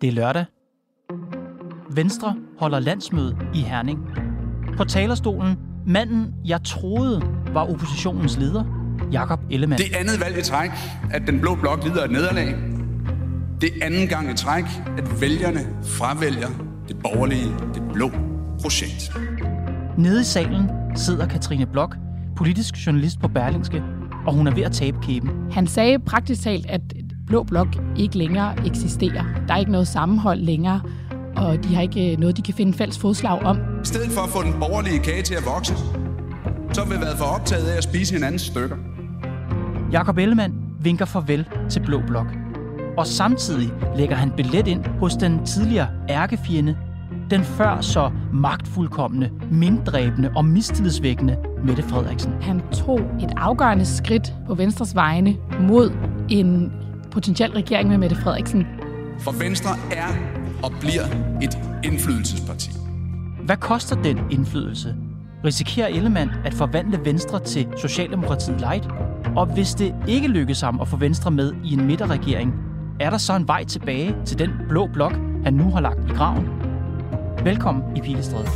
Det er lørdag. Venstre holder landsmøde i Herning. På talerstolen manden, jeg troede var oppositionens leder, Jakob Ellemann. Det andet valg i træk, at den blå blok lider et nederlag. Det anden gang i træk, at vælgerne fravælger det borgerlige, det blå projekt. Nede i salen sidder Katrine Blok, politisk journalist på Berlingske, og hun er ved at tabe kæben. Han sagde praktisk talt, at Blå Blok ikke længere eksisterer. Der er ikke noget sammenhold længere, og de har ikke noget, de kan finde fælles fodslag om. I stedet for at få den borgerlige kage til at vokse, så har vi været for optaget af at spise hinandens stykker. Jakob Ellemann vinker farvel til Blå Blok. Og samtidig lægger han billet ind hos den tidligere ærkefjende, den før så magtfuldkommende, minddræbende og mistillidsvækkende Mette Frederiksen. Han tog et afgørende skridt på Venstres vegne mod en potentiel regering med Mette Frederiksen. For Venstre er og bliver et indflydelsesparti. Hvad koster den indflydelse? Risikerer Ellemann at forvandle Venstre til Socialdemokratiet light? Og hvis det ikke lykkes ham at få Venstre med i en midterregering, er der så en vej tilbage til den blå blok, han nu har lagt i graven? Velkommen i Pilestræde.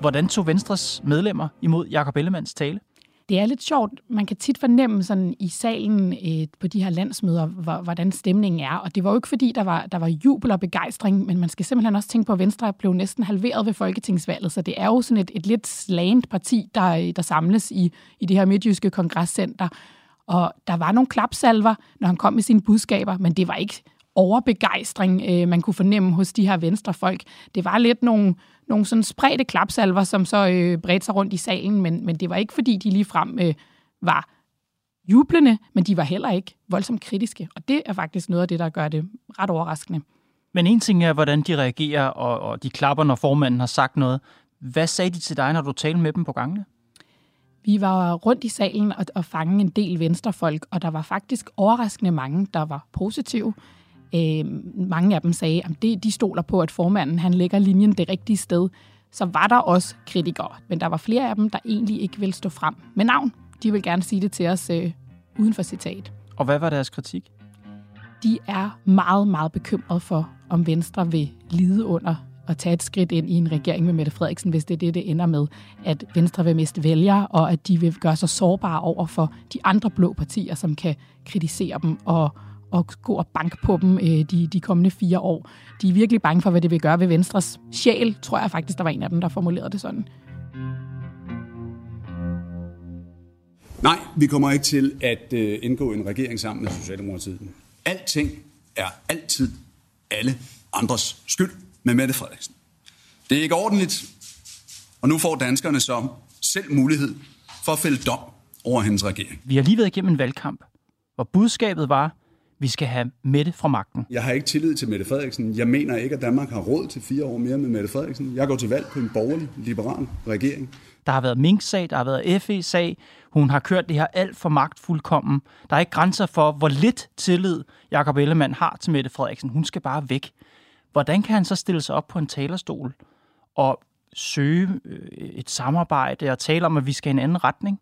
Hvordan tog Venstres medlemmer imod Jakob Ellemands tale? Det er lidt sjovt. Man kan tit fornemme sådan i salen øh, på de her landsmøder, hvordan stemningen er. Og det var jo ikke fordi, der var, der var jubel og begejstring, men man skal simpelthen også tænke på, at Venstre blev næsten halveret ved folketingsvalget. Så det er jo sådan et, et lidt slagent parti, der, der samles i, i det her midtjyske kongresscenter. Og der var nogle klapsalver, når han kom med sine budskaber, men det var ikke overbegejstring, øh, man kunne fornemme hos de her venstrefolk. Det var lidt nogle, nogle sådan spredte klapsalver, som så øh, bredte sig rundt i salen, men, men det var ikke, fordi de lige frem øh, var jublende, men de var heller ikke voldsomt kritiske. Og det er faktisk noget af det, der gør det ret overraskende. Men en ting er, hvordan de reagerer, og, og de klapper, når formanden har sagt noget. Hvad sagde de til dig, når du talte med dem på gangene? Vi var rundt i salen og, og fange en del venstrefolk, og der var faktisk overraskende mange, der var positive. Øh, mange af dem sagde, at de, de stoler på, at formanden han lægger linjen det rigtige sted. Så var der også kritikere, men der var flere af dem, der egentlig ikke ville stå frem med navn. De vil gerne sige det til os øh, uden for citat. Og hvad var deres kritik? De er meget, meget bekymrede for, om Venstre vil lide under at tage et skridt ind i en regering med Mette Frederiksen, hvis det er det, det ender med, at Venstre vil miste vælgere, og at de vil gøre sig sårbare over for de andre blå partier, som kan kritisere dem og, og gå og banke på dem øh, de, de kommende fire år. De er virkelig bange for, hvad det vil gøre ved Venstres sjæl, tror jeg faktisk, der var en af dem, der formulerede det sådan. Nej, vi kommer ikke til at øh, indgå en regering sammen med Socialdemokratiet. Alting er altid alle andres skyld med Mette Frederiksen. Det er ikke ordentligt, og nu får danskerne så selv mulighed for at fælde dom over hendes regering. Vi har lige været igennem en valgkamp, hvor budskabet var, vi skal have Mette fra magten. Jeg har ikke tillid til Mette Frederiksen. Jeg mener ikke, at Danmark har råd til fire år mere med Mette Frederiksen. Jeg går til valg på en borgerlig, liberal regering. Der har været Mink-sag, der har været FE-sag. Hun har kørt det her alt for magtfuldkommen. Der er ikke grænser for, hvor lidt tillid Jakob Ellemann har til Mette Frederiksen. Hun skal bare væk. Hvordan kan han så stille sig op på en talerstol og søge øh, et samarbejde og tale om, at vi skal i en anden retning?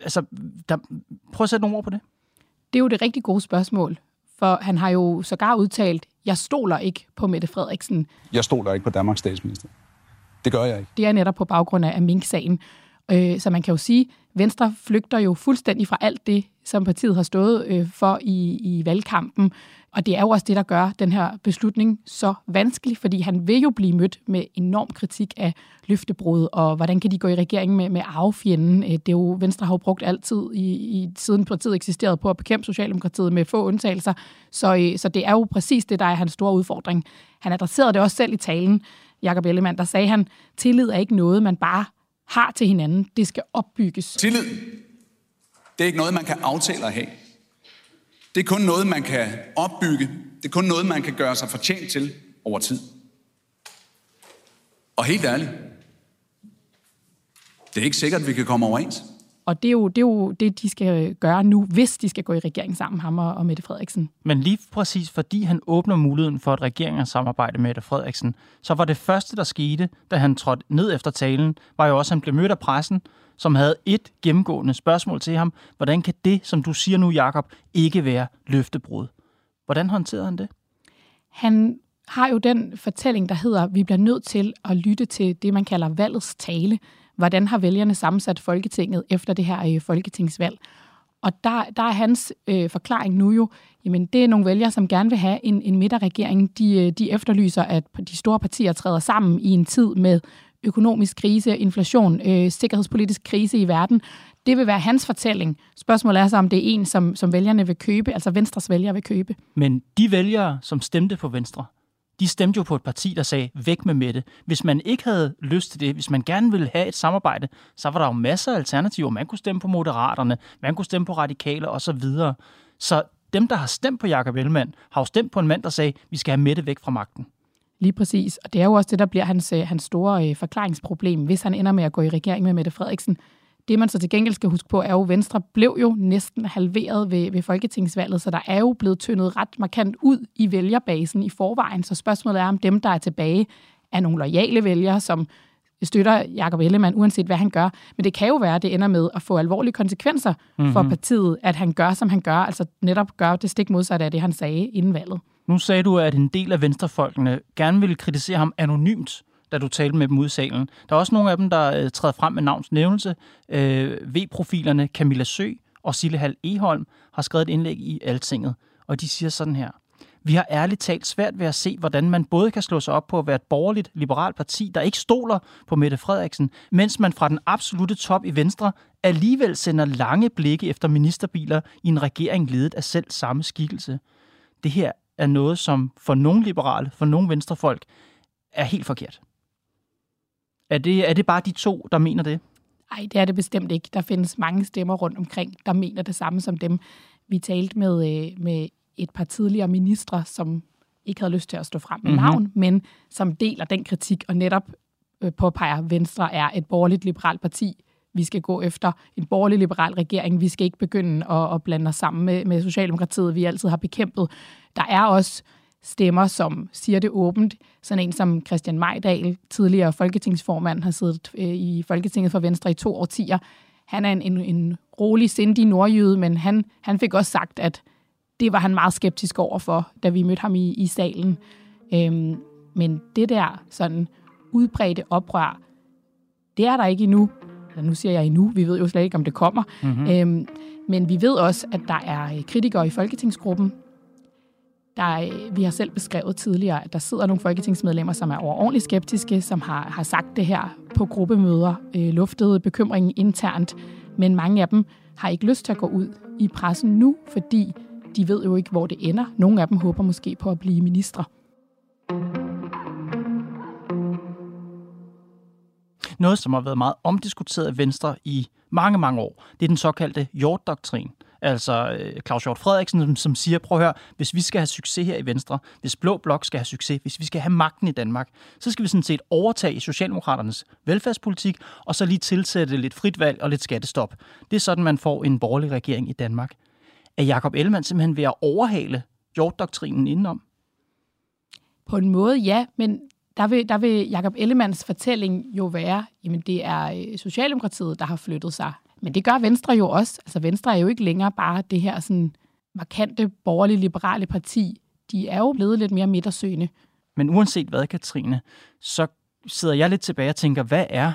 Altså, der, prøv at sætte nogle ord på det. Det er jo det rigtig gode spørgsmål, for han har jo sågar udtalt, jeg stoler ikke på Mette Frederiksen. Jeg stoler ikke på Danmarks statsminister. Det gør jeg ikke. Det er netop på baggrund af Mink-sagen. Øh, så man kan jo sige, Venstre flygter jo fuldstændig fra alt det, som partiet har stået øh, for i, i valgkampen. Og det er jo også det, der gør den her beslutning så vanskelig, fordi han vil jo blive mødt med enorm kritik af løftebrud, og hvordan kan de gå i regering med, med arvefjenden. Øh, det er jo, Venstre har jo brugt altid, i, i, siden partiet eksisterede, på at bekæmpe Socialdemokratiet med få undtagelser. Så, øh, så det er jo præcis det, der er hans store udfordring. Han adresserede det også selv i talen. Jakob Ellemann, der sagde han, tillid er ikke noget, man bare har til hinanden. Det skal opbygges. Tillid, det er ikke noget, man kan aftale at have. Det er kun noget, man kan opbygge. Det er kun noget, man kan gøre sig fortjent til over tid. Og helt ærligt, det er ikke sikkert, at vi kan komme overens. Og det er, jo, det er jo det, de skal gøre nu, hvis de skal gå i regering sammen, ham og Mette Frederiksen. Men lige præcis fordi han åbner muligheden for et regeringssamarbejde med Mette Frederiksen, så var det første, der skete, da han trådte ned efter talen, var jo også, at han blev mødt af pressen, som havde et gennemgående spørgsmål til ham. Hvordan kan det, som du siger nu, Jakob, ikke være løftebrud? Hvordan håndterede han det? Han har jo den fortælling, der hedder, at vi bliver nødt til at lytte til det, man kalder valgets tale hvordan har vælgerne sammensat Folketinget efter det her øh, folketingsvalg. Og der, der er hans øh, forklaring nu jo, jamen det er nogle vælgere, som gerne vil have en, en midterregering. De, øh, de efterlyser, at de store partier træder sammen i en tid med økonomisk krise, inflation, øh, sikkerhedspolitisk krise i verden. Det vil være hans fortælling. Spørgsmålet er så, om det er en, som, som vælgerne vil købe, altså Venstres vælgere vil købe. Men de vælgere, som stemte på Venstre, de stemte jo på et parti, der sagde, væk med Mette. Hvis man ikke havde lyst til det, hvis man gerne ville have et samarbejde, så var der jo masser af alternativer. Man kunne stemme på Moderaterne, man kunne stemme på Radikale osv. Så, så dem, der har stemt på Jakob Ellemann, har jo stemt på en mand, der sagde, vi skal have Mette væk fra magten. Lige præcis. Og det er jo også det, der bliver hans, øh, hans store øh, forklaringsproblem, hvis han ender med at gå i regering med Mette Frederiksen. Det, man så til gengæld skal huske på, er jo, at Venstre blev jo næsten halveret ved, ved folketingsvalget, så der er jo blevet tyndet ret markant ud i vælgerbasen i forvejen. Så spørgsmålet er, om dem, der er tilbage, er nogle lojale vælgere, som støtter Jakob Ellemann, uanset hvad han gør. Men det kan jo være, at det ender med at få alvorlige konsekvenser mm-hmm. for partiet, at han gør, som han gør, altså netop gør det stik modsatte af det, han sagde inden valget. Nu sagde du, at en del af venstrefolkene gerne ville kritisere ham anonymt da du talte med dem ude i salen. Der er også nogle af dem, der øh, træder frem med navns nævnelse. Øh, V-profilerne Camilla Sø og Sillehal Eholm har skrevet et indlæg i Altinget, og de siger sådan her. Vi har ærligt talt svært ved at se, hvordan man både kan slå sig op på at være et borgerligt, liberalt parti, der ikke stoler på Mette Frederiksen, mens man fra den absolute top i Venstre alligevel sender lange blikke efter ministerbiler i en regering ledet af selv samme skikkelse. Det her er noget, som for nogle liberale, for nogle venstrefolk, er helt forkert. Er det, er det bare de to, der mener det? Nej, det er det bestemt ikke. Der findes mange stemmer rundt omkring, der mener det samme som dem. Vi talte med, øh, med et par tidligere ministre, som ikke havde lyst til at stå frem med mm-hmm. navn, men som deler den kritik og netop øh, påpeger, at Venstre er et borgerligt liberalt parti. Vi skal gå efter en borgerlig liberal regering. Vi skal ikke begynde at, at blande os sammen med, med Socialdemokratiet, vi altid har bekæmpet. Der er også stemmer, som siger det åbent. Sådan en som Christian Majdal, tidligere folketingsformand, har siddet øh, i Folketinget for Venstre i to årtier. Han er en, en, en rolig, sindig nordjyde, men han, han fik også sagt, at det var han meget skeptisk overfor, da vi mødte ham i, i salen. Øhm, men det der sådan udbredte oprør, det er der ikke endnu. Eller nu siger jeg endnu, vi ved jo slet ikke, om det kommer. Mm-hmm. Øhm, men vi ved også, at der er kritikere i Folketingsgruppen, der, vi har selv beskrevet tidligere, at der sidder nogle folketingsmedlemmer, som er overordentligt skeptiske, som har, har sagt det her på gruppemøder, øh, luftet bekymringen internt, men mange af dem har ikke lyst til at gå ud i pressen nu, fordi de ved jo ikke, hvor det ender. Nogle af dem håber måske på at blive ministre. Noget, som har været meget omdiskuteret af Venstre i mange, mange år, det er den såkaldte Hjort-doktrin. Altså øh, Claus Hjort Frederiksen, som, som siger, prøv at høre, hvis vi skal have succes her i Venstre, hvis Blå Blok skal have succes, hvis vi skal have magten i Danmark, så skal vi sådan set overtage Socialdemokraternes velfærdspolitik, og så lige tilsætte lidt frit valg og lidt skattestop. Det er sådan, man får en borgerlig regering i Danmark. Er Jakob Ellemann simpelthen ved at overhale Hjort-doktrinen indenom? På en måde, ja, men der vil, der vil Jakob Ellemanns fortælling jo være, jamen det er øh, Socialdemokratiet, der har flyttet sig men det gør Venstre jo også. Altså Venstre er jo ikke længere bare det her sådan markante borgerlige liberale parti. De er jo blevet lidt mere midtersøgende. Men uanset hvad, Katrine, så sidder jeg lidt tilbage og tænker, hvad er,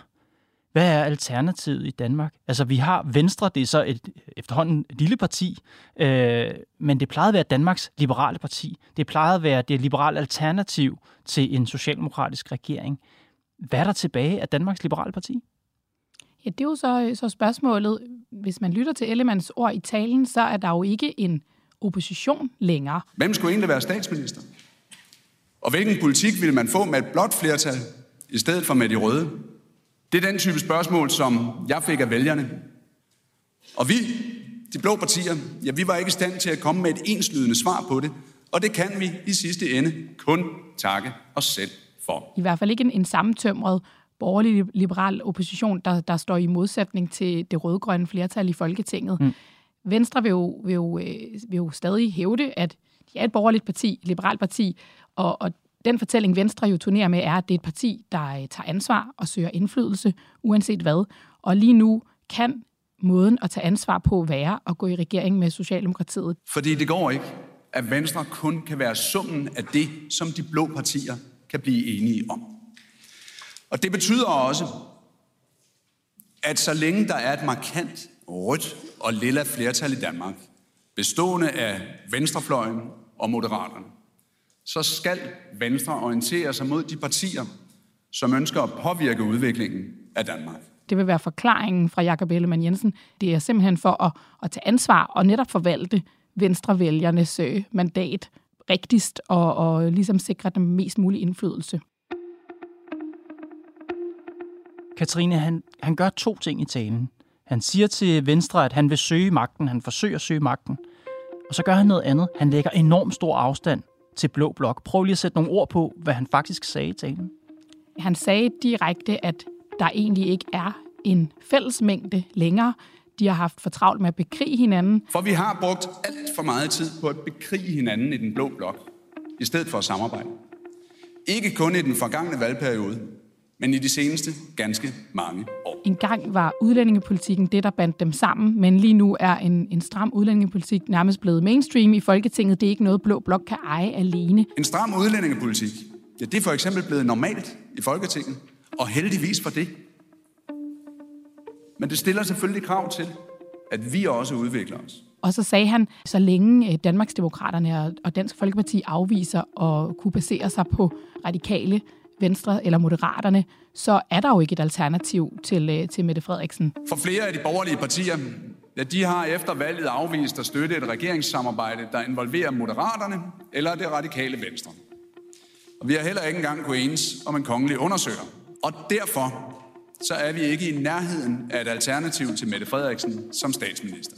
hvad er alternativet i Danmark? Altså, vi har Venstre, det er så et efterhånden et lille parti, øh, men det plejede at være Danmarks liberale parti. Det plejede at være det liberale alternativ til en socialdemokratisk regering. Hvad er der tilbage af Danmarks liberale parti? Ja, det er jo så, så spørgsmålet. Hvis man lytter til Ellemanns ord i talen, så er der jo ikke en opposition længere. Hvem skulle egentlig være statsminister? Og hvilken politik ville man få med et blot flertal i stedet for med de røde? Det er den type spørgsmål, som jeg fik af vælgerne. Og vi, de blå partier, ja, vi var ikke i stand til at komme med et enslydende svar på det, og det kan vi i sidste ende kun takke os selv for. I hvert fald ikke en, en sammentømret borgerlig liberal opposition, der, der står i modsætning til det rødgrønne flertal i Folketinget. Mm. Venstre vil jo, vil, jo, øh, vil jo stadig hævde, at de er et borgerligt parti, et liberalt parti, og, og den fortælling, Venstre jo turnerer med, er, at det er et parti, der øh, tager ansvar og søger indflydelse, uanset hvad. Og lige nu kan måden at tage ansvar på være at gå i regering med Socialdemokratiet. Fordi det går ikke, at Venstre kun kan være summen af det, som de blå partier kan blive enige om. Og det betyder også, at så længe der er et markant rødt og lilla flertal i Danmark, bestående af venstrefløjen og moderaterne, så skal Venstre orientere sig mod de partier, som ønsker at påvirke udviklingen af Danmark. Det vil være forklaringen fra Jakob Ellemann Jensen. Det er simpelthen for at, at tage ansvar og netop forvalte venstrevælgernes øh, mandat rigtigst og, og ligesom sikre dem mest mulig indflydelse. Katrine, han, han gør to ting i talen. Han siger til Venstre, at han vil søge magten, han forsøger at søge magten. Og så gør han noget andet. Han lægger enormt stor afstand til Blå Blok. Prøv lige at sætte nogle ord på, hvad han faktisk sagde i talen. Han sagde direkte, at der egentlig ikke er en fællesmængde længere. De har haft for travlt med at bekrige hinanden. For vi har brugt alt for meget tid på at bekrige hinanden i den blå blok, i stedet for at samarbejde. Ikke kun i den forgangne valgperiode, men i de seneste ganske mange år. En gang var udlændingepolitikken det, der bandt dem sammen, men lige nu er en, en stram udlændingepolitik nærmest blevet mainstream i Folketinget. Det er ikke noget, Blå Blok kan eje alene. En stram udlændingepolitik, ja, det er for eksempel blevet normalt i Folketinget, og heldigvis for det. Men det stiller selvfølgelig krav til, at vi også udvikler os. Og så sagde han, så længe øh, Danmarksdemokraterne og Dansk Folkeparti afviser at kunne basere sig på radikale Venstre eller Moderaterne, så er der jo ikke et alternativ til, øh, til Mette Frederiksen. For flere af de borgerlige partier, ja, de har efter valget afvist at støtte et regeringssamarbejde, der involverer Moderaterne eller det radikale Venstre. Og vi har heller ikke engang kunnet enes om en kongelig undersøger. Og derfor så er vi ikke i nærheden af et alternativ til Mette Frederiksen som statsminister.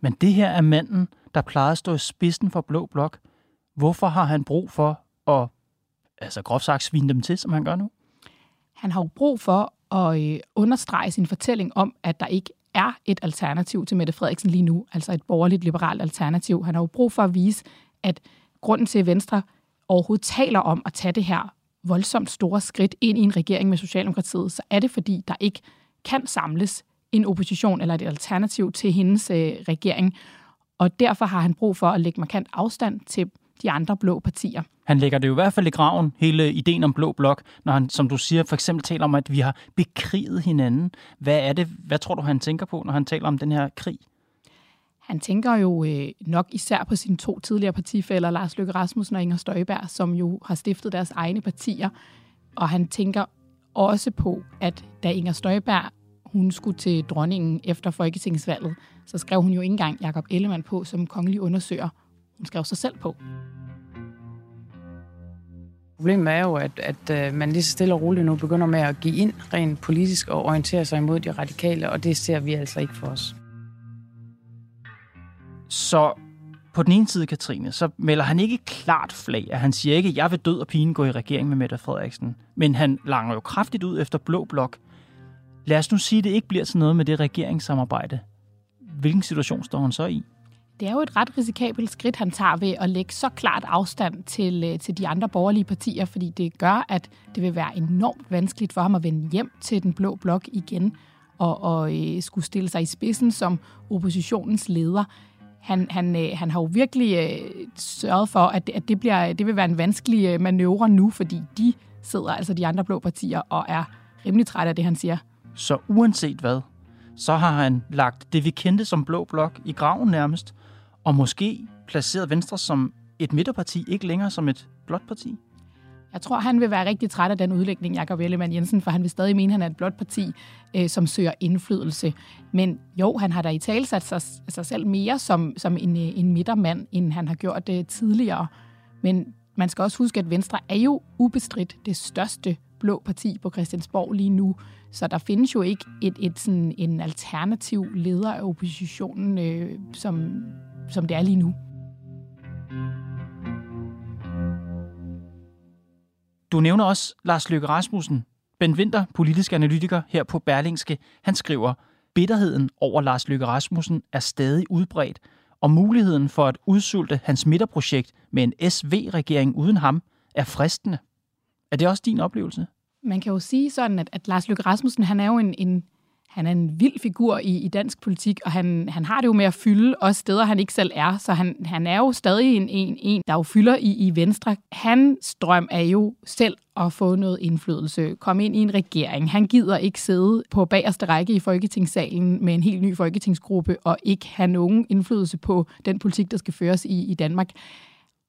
Men det her er manden, der plejede at stå i spidsen for Blå Blok. Hvorfor har han brug for at, altså groft sagt, svine dem til, som han gør nu? Han har jo brug for at øh, understrege sin fortælling om, at der ikke er et alternativ til Mette Frederiksen lige nu, altså et borgerligt liberalt alternativ. Han har jo brug for at vise, at grunden til, at Venstre overhovedet taler om at tage det her voldsomt store skridt ind i en regering med Socialdemokratiet, så er det fordi, der ikke kan samles en opposition eller et alternativ til hendes øh, regering. Og derfor har han brug for at lægge markant afstand til de andre blå partier. Han lægger det jo i hvert fald i graven, hele ideen om blå blok, når han, som du siger, for eksempel taler om, at vi har bekriget hinanden. Hvad er det, hvad tror du, han tænker på, når han taler om den her krig? Han tænker jo øh, nok især på sine to tidligere partifælder, Lars Løkke Rasmussen og Inger Støjberg, som jo har stiftet deres egne partier. Og han tænker også på, at da Inger Støjberg hun skulle til dronningen efter Folketingsvalget, så skrev hun jo ikke engang Jakob Ellemann på som kongelig undersøger. Hun skrev sig selv på. Problemet er jo, at, at øh, man lige så stille og roligt nu begynder med at give ind rent politisk og orientere sig imod de radikale, og det ser vi altså ikke for os. Så på den ene side, Katrine, så melder han ikke klart flag, at han siger ikke, jeg vil død og pine gå i regering med Mette Frederiksen. Men han langer jo kraftigt ud efter Blå Blok. Lad os nu sige, at det ikke bliver til noget med det regeringssamarbejde. Hvilken situation står han så i? Det er jo et ret risikabelt skridt, han tager ved at lægge så klart afstand til, øh, til de andre borgerlige partier, fordi det gør, at det vil være enormt vanskeligt for ham at vende hjem til den blå blok igen og, og øh, skulle stille sig i spidsen som oppositionens leder han, han, øh, han har jo virkelig øh, sørget for, at det, at det, bliver, det vil være en vanskelig øh, manøvre nu, fordi de sidder, altså de andre blå partier, og er rimelig trætte af det, han siger. Så uanset hvad, så har han lagt det, vi kendte som blå blok, i graven nærmest, og måske placeret Venstre som et midterparti, ikke længere som et blåt parti. Jeg tror, han vil være rigtig træt af den udlægning, Jakob Ellemann Jensen, for han vil stadig mene, at han er et blåt parti, øh, som søger indflydelse. Men jo, han har da i tale sat sig, sig selv mere som, som en, øh, en midtermand, end han har gjort det tidligere. Men man skal også huske, at Venstre er jo ubestridt det største blå parti på Christiansborg lige nu. Så der findes jo ikke et, et sådan en alternativ leder af oppositionen, øh, som, som det er lige nu. Du nævner også Lars Løkke Rasmussen. Ben Winter, politisk analytiker her på Berlingske, han skriver, bitterheden over Lars Løkke Rasmussen er stadig udbredt, og muligheden for at udsulte hans midterprojekt med en SV-regering uden ham er fristende. Er det også din oplevelse? Man kan jo sige sådan, at, at Lars Løkke Rasmussen, han er jo en, en, han er en vild figur i, i dansk politik, og han, han har det jo med at fylde også steder, han ikke selv er. Så han, han er jo stadig en, en, en der jo fylder i, i Venstre. Hans drøm er jo selv at få noget indflydelse, komme ind i en regering. Han gider ikke sidde på bagerste række i Folketingssalen med en helt ny folketingsgruppe og ikke have nogen indflydelse på den politik, der skal føres i, i Danmark.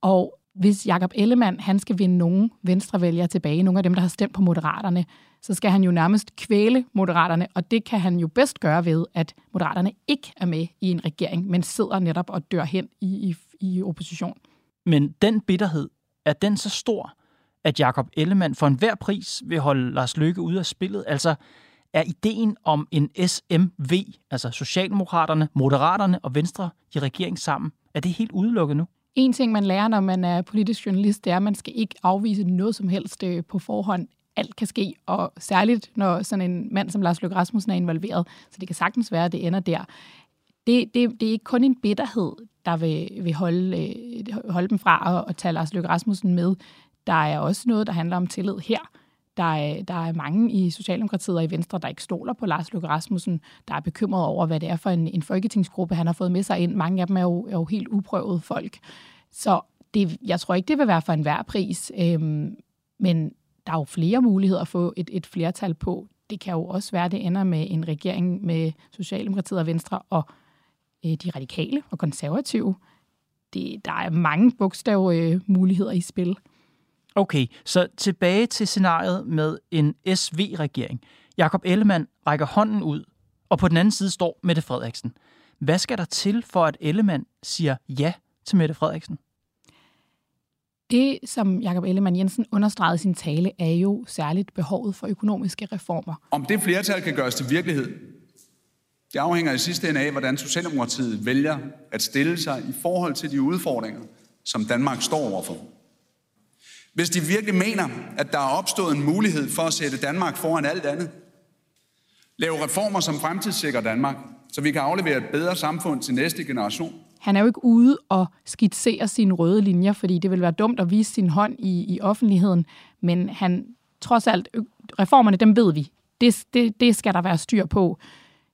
Og hvis Jakob Ellemann han skal vinde nogle venstrevælgere tilbage, nogle af dem, der har stemt på Moderaterne, så skal han jo nærmest kvæle Moderaterne, og det kan han jo bedst gøre ved, at Moderaterne ikke er med i en regering, men sidder netop og dør hen i, i, i opposition. Men den bitterhed, er den så stor, at Jakob Ellemann for enhver pris vil holde Lars Løkke ud af spillet? Altså, er ideen om en SMV, altså Socialdemokraterne, Moderaterne og Venstre i regering sammen, er det helt udelukket nu? En ting, man lærer, når man er politisk journalist, det er, at man skal ikke afvise noget som helst øh, på forhånd. Alt kan ske, og særligt når sådan en mand som Lars Løkke Rasmussen er involveret, så det kan sagtens være, at det ender der. Det, det, det er ikke kun en bitterhed, der vil, vil holde, øh, holde dem fra at, at tage Lars Løkke Rasmussen med. Der er også noget, der handler om tillid her. Der er, der er mange i Socialdemokratiet og i Venstre, der ikke stoler på Lars Løkke Rasmussen, der er bekymret over, hvad det er for en, en folketingsgruppe, han har fået med sig ind. Mange af dem er jo, er jo helt uprøvede folk. Så det, jeg tror ikke, det vil være for enhver pris, øhm, men der er jo flere muligheder at få et, et flertal på. Det kan jo også være, det ender med en regering med Socialdemokratiet og Venstre og øh, de radikale og konservative. Det, der er mange bogstavmuligheder øh, muligheder i spil. Okay, så tilbage til scenariet med en SV-regering. Jakob Ellemann rækker hånden ud, og på den anden side står Mette Frederiksen. Hvad skal der til for, at Ellemann siger ja til Mette Frederiksen? Det, som Jakob Ellemann Jensen understregede i sin tale, er jo særligt behovet for økonomiske reformer. Om det flertal kan gøres til virkelighed, det afhænger i sidste ende af, hvordan Socialdemokratiet vælger at stille sig i forhold til de udfordringer, som Danmark står overfor. Hvis de virkelig mener, at der er opstået en mulighed for at sætte Danmark foran alt andet, lave reformer, som fremtidssikrer Danmark, så vi kan aflevere et bedre samfund til næste generation. Han er jo ikke ude og skitsere sine røde linjer, fordi det vil være dumt at vise sin hånd i, i offentligheden, men han trods alt, reformerne, dem ved vi. Det, det, det skal der være styr på.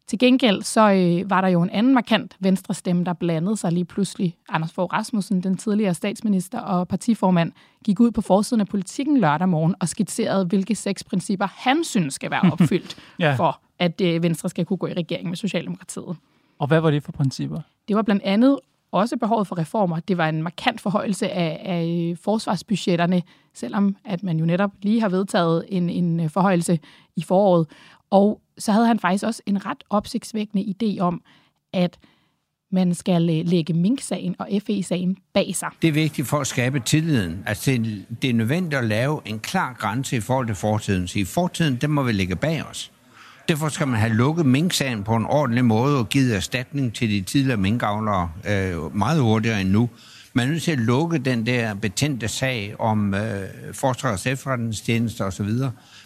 Til gengæld så øh, var der jo en anden markant venstre stemme, der blandede sig lige pludselig. Anders Fogh Rasmussen, den tidligere statsminister og partiformand, gik ud på forsiden af politikken lørdag morgen og skitserede, hvilke seks principper han synes skal være opfyldt ja. for, at øh, Venstre skal kunne gå i regering med Socialdemokratiet. Og hvad var det for principper? Det var blandt andet også behovet for reformer. Det var en markant forhøjelse af, af forsvarsbudgetterne, selvom at man jo netop lige har vedtaget en, en forhøjelse i foråret. Og så havde han faktisk også en ret opsigtsvækkende idé om, at man skal øh, lægge Mink-sagen og FE-sagen bag sig. Det er vigtigt for at skabe tilliden. Altså, det er nødvendigt at lave en klar grænse i forhold til fortiden. Så i fortiden, det må vi lægge bag os. Derfor skal man have lukket Mink-sagen på en ordentlig måde og givet erstatning til de tidligere minkavlere øh, meget hurtigere end nu. Man er nødt til at lukke den der betændte sag om øh, Forsvarets efterretningstjenester osv.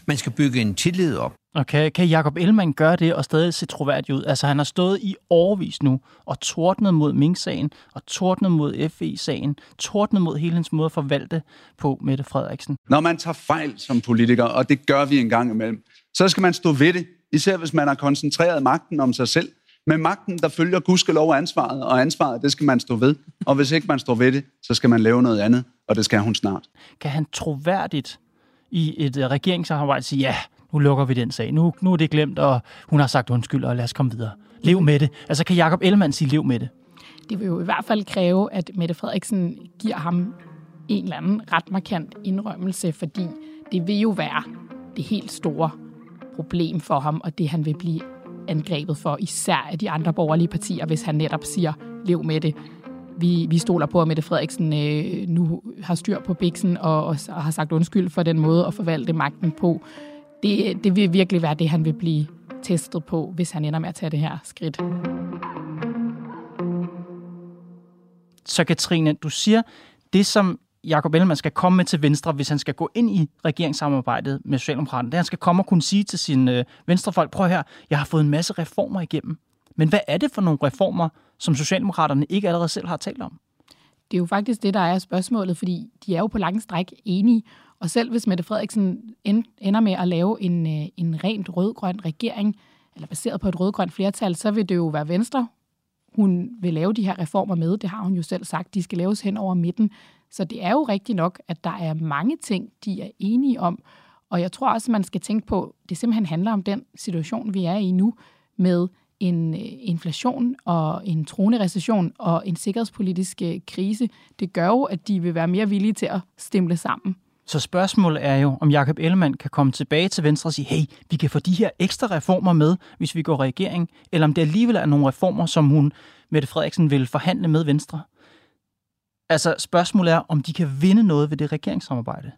Man skal bygge en tillid op. Og kan, kan Jacob Ellemann gøre det og stadig se troværdig ud? Altså han har stået i overvis nu og tordnet mod Mink-sagen og tordnet mod FE-sagen, tordnet mod hele hans måde at forvalte på Mette Frederiksen. Når man tager fejl som politiker, og det gør vi en gang imellem, så skal man stå ved det, især hvis man har koncentreret magten om sig selv. Med magten, der følger gudskelov ansvaret, og ansvaret, det skal man stå ved. Og hvis ikke man står ved det, så skal man lave noget andet, og det skal hun snart. Kan han troværdigt i et øh, regeringssamarbejde sige, ja, nu lukker vi den sag. Nu, nu er det glemt, og hun har sagt undskyld, og lad os komme videre. Lev med det. Altså kan Jakob Ellemann sige lev med det? Det vil jo i hvert fald kræve, at Mette Frederiksen giver ham en eller anden ret markant indrømmelse, fordi det vil jo være det helt store problem for ham, og det han vil blive angrebet for, især af de andre borgerlige partier, hvis han netop siger, lev med det. vi, vi stoler på, at Mette Frederiksen øh, nu har styr på biksen og, og, og har sagt undskyld for den måde at forvalte magten på. Det, det vil virkelig være det, han vil blive testet på, hvis han ender med at tage det her skridt. Så Katrine, du siger, det som Jakob Ellemann skal komme med til Venstre, hvis han skal gå ind i regeringssamarbejdet med Socialdemokraterne, det han skal komme og kunne sige til sine øh, venstrefolk, prøv her, jeg har fået en masse reformer igennem. Men hvad er det for nogle reformer, som Socialdemokraterne ikke allerede selv har talt om? Det er jo faktisk det, der er spørgsmålet, fordi de er jo på lange stræk enige, og selv hvis Mette Frederiksen ender med at lave en, øh, en rent rød-grøn regering, eller baseret på et rød-grønt flertal, så vil det jo være Venstre, hun vil lave de her reformer med. Det har hun jo selv sagt, de skal laves hen over midten. Så det er jo rigtigt nok, at der er mange ting, de er enige om. Og jeg tror også, man skal tænke på, at det simpelthen handler om den situation, vi er i nu, med en øh, inflation og en troende recession og en sikkerhedspolitisk øh, krise. Det gør jo, at de vil være mere villige til at stemme sammen. Så spørgsmålet er jo, om Jakob Ellemann kan komme tilbage til Venstre og sige, hey, vi kan få de her ekstra reformer med, hvis vi går regering, eller om det alligevel er nogle reformer, som hun, Mette Frederiksen, vil forhandle med Venstre. Altså spørgsmålet er, om de kan vinde noget ved det regeringssamarbejde.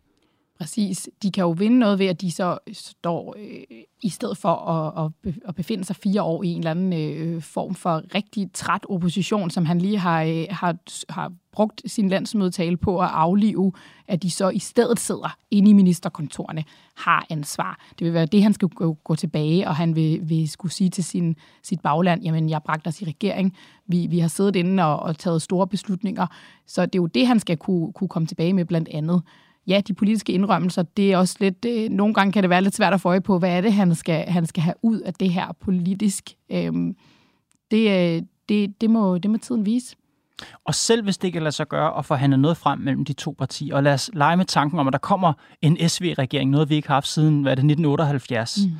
Præcis. De kan jo vinde noget ved, at de så øh, står øh, i stedet for at, at, at befinde sig fire år i en eller anden øh, form for rigtig træt opposition, som han lige har, øh, har, har brugt sin landsmødetale på at aflive, at de så i stedet sidder inde i ministerkontorene, har ansvar. Det vil være det, han skal gå, gå tilbage, og han vil, vil skulle sige til sin, sit bagland, jamen jeg bragte os i regering, vi, vi har siddet inde og, og taget store beslutninger, så det er jo det, han skal kunne, kunne komme tilbage med blandt andet ja, de politiske indrømmelser, det er også lidt, øh, nogle gange kan det være lidt svært at få øje på, hvad er det, han skal, han skal have ud af det her politisk. Øhm, det, øh, det, det, må, det må tiden vise. Og selv hvis det ikke lader sig gøre at forhandle noget frem mellem de to partier, og lad os lege med tanken om, at der kommer en SV-regering, noget vi ikke har haft siden hvad er det, 1978, mm.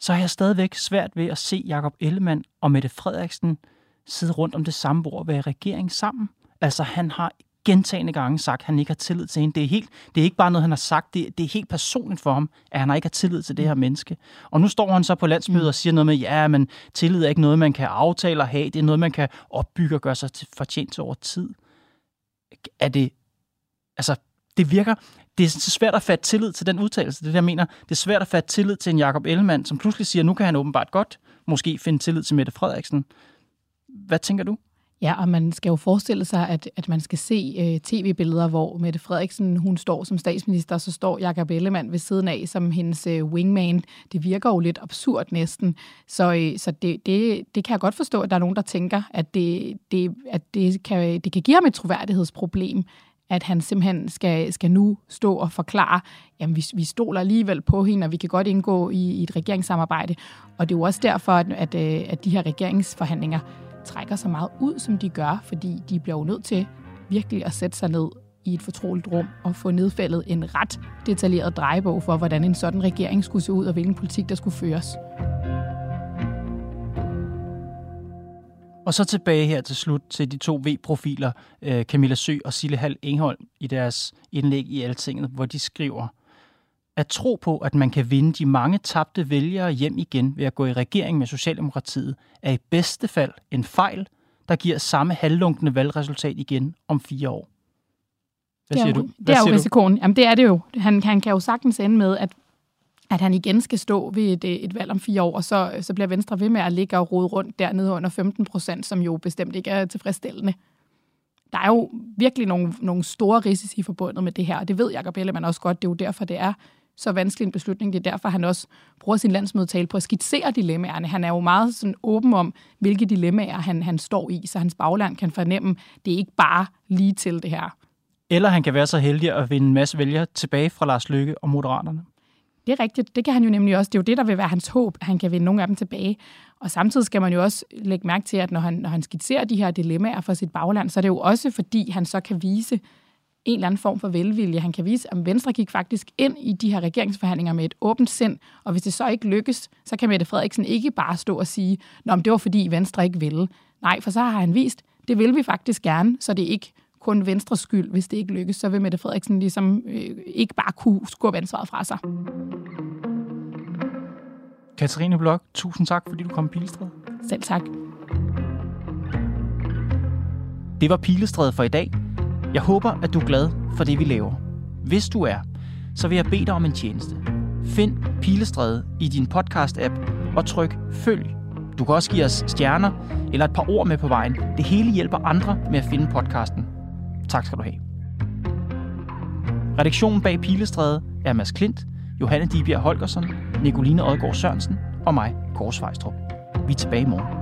så har jeg stadigvæk svært ved at se Jakob Ellemann og Mette Frederiksen sidde rundt om det samme bord og være regering sammen. Altså han har gentagende gange sagt, at han ikke har tillid til hende. Det er, helt, det er ikke bare noget, han har sagt. Det, det er helt personligt for ham, at han ikke har tillid til det her menneske. Og nu står han så på landsmødet og siger noget med, ja, men tillid er ikke noget, man kan aftale og have. Det er noget, man kan opbygge og gøre sig til, fortjent til over tid. Er det... Altså, det virker... Det er så svært at fatte tillid til den udtalelse, det er jeg mener. Det er svært at fatte tillid til en Jakob Ellemann, som pludselig siger, nu kan han åbenbart godt måske finde tillid til Mette Frederiksen. Hvad tænker du? Ja, og man skal jo forestille sig, at, at man skal se øh, tv-billeder, hvor Mette Frederiksen hun står som statsminister, og så står Jakob Ellemann ved siden af som hendes øh, wingman. Det virker jo lidt absurd næsten. Så, øh, så det, det, det kan jeg godt forstå, at der er nogen, der tænker, at det, det, at det, kan, det kan give ham et troværdighedsproblem, at han simpelthen skal, skal nu stå og forklare, jamen vi, vi stoler alligevel på hende, og vi kan godt indgå i, i et regeringssamarbejde. Og det er jo også derfor, at, at, øh, at de her regeringsforhandlinger trækker så meget ud, som de gør, fordi de bliver jo nødt til virkelig at sætte sig ned i et fortroligt rum og få nedfældet en ret detaljeret drejebog for, hvordan en sådan regering skulle se ud og hvilken politik, der skulle føres. Og så tilbage her til slut til de to V-profiler, øh, Camilla Sø og Sille Hall Engholm, i deres indlæg i Altinget, hvor de skriver, at tro på, at man kan vinde de mange tabte vælgere hjem igen ved at gå i regering med Socialdemokratiet, er i bedste fald en fejl, der giver samme halvlunkende valgresultat igen om fire år. Hvad siger du? Hvad det er jo risikoen. Jamen, det er det jo. Han, han kan jo sagtens ende med, at, at han igen skal stå ved et, et valg om fire år, og så, så bliver Venstre ved med at ligge og rode rundt dernede under 15 procent, som jo bestemt ikke er tilfredsstillende. Der er jo virkelig nogle, nogle store risici forbundet med det her, og det ved Jacob Ellemann også godt. Det er jo derfor, det er så vanskelig en beslutning. Det er derfor, han også bruger sin landsmødetale på at skitsere dilemmaerne. Han er jo meget sådan åben om, hvilke dilemmaer han, han står i, så hans bagland kan fornemme, det er ikke bare lige til det her. Eller han kan være så heldig at vinde en masse vælgere tilbage fra Lars Løkke og Moderaterne. Det er rigtigt. Det kan han jo nemlig også. Det er jo det, der vil være hans håb, at han kan vinde nogle af dem tilbage. Og samtidig skal man jo også lægge mærke til, at når han, når han skitserer de her dilemmaer for sit bagland, så er det jo også fordi, han så kan vise, en eller anden form for velvilje. Han kan vise, at Venstre gik faktisk ind i de her regeringsforhandlinger med et åbent sind, og hvis det så ikke lykkes, så kan Mette Frederiksen ikke bare stå og sige, Nå, men det var fordi Venstre ikke ville. Nej, for så har han vist, det vil vi faktisk gerne, så det er ikke kun Venstres skyld, hvis det ikke lykkes, så vil Mette Frederiksen ligesom øh, ikke bare kunne skubbe ansvaret fra sig. Katarine Blok, tusind tak, fordi du kom i Pilstred. Selv tak. Det var Pilestræde for i dag. Jeg håber, at du er glad for det, vi laver. Hvis du er, så vil jeg bede dig om en tjeneste. Find Pilestræde i din podcast-app og tryk følg. Du kan også give os stjerner eller et par ord med på vejen. Det hele hjælper andre med at finde podcasten. Tak skal du have. Redaktionen bag Pilestræde er Mads Klint, Johanne Dibjerg Holgersen, Nicoline Odgaard Sørensen og mig, Kåre Svejstrup. Vi er tilbage i morgen.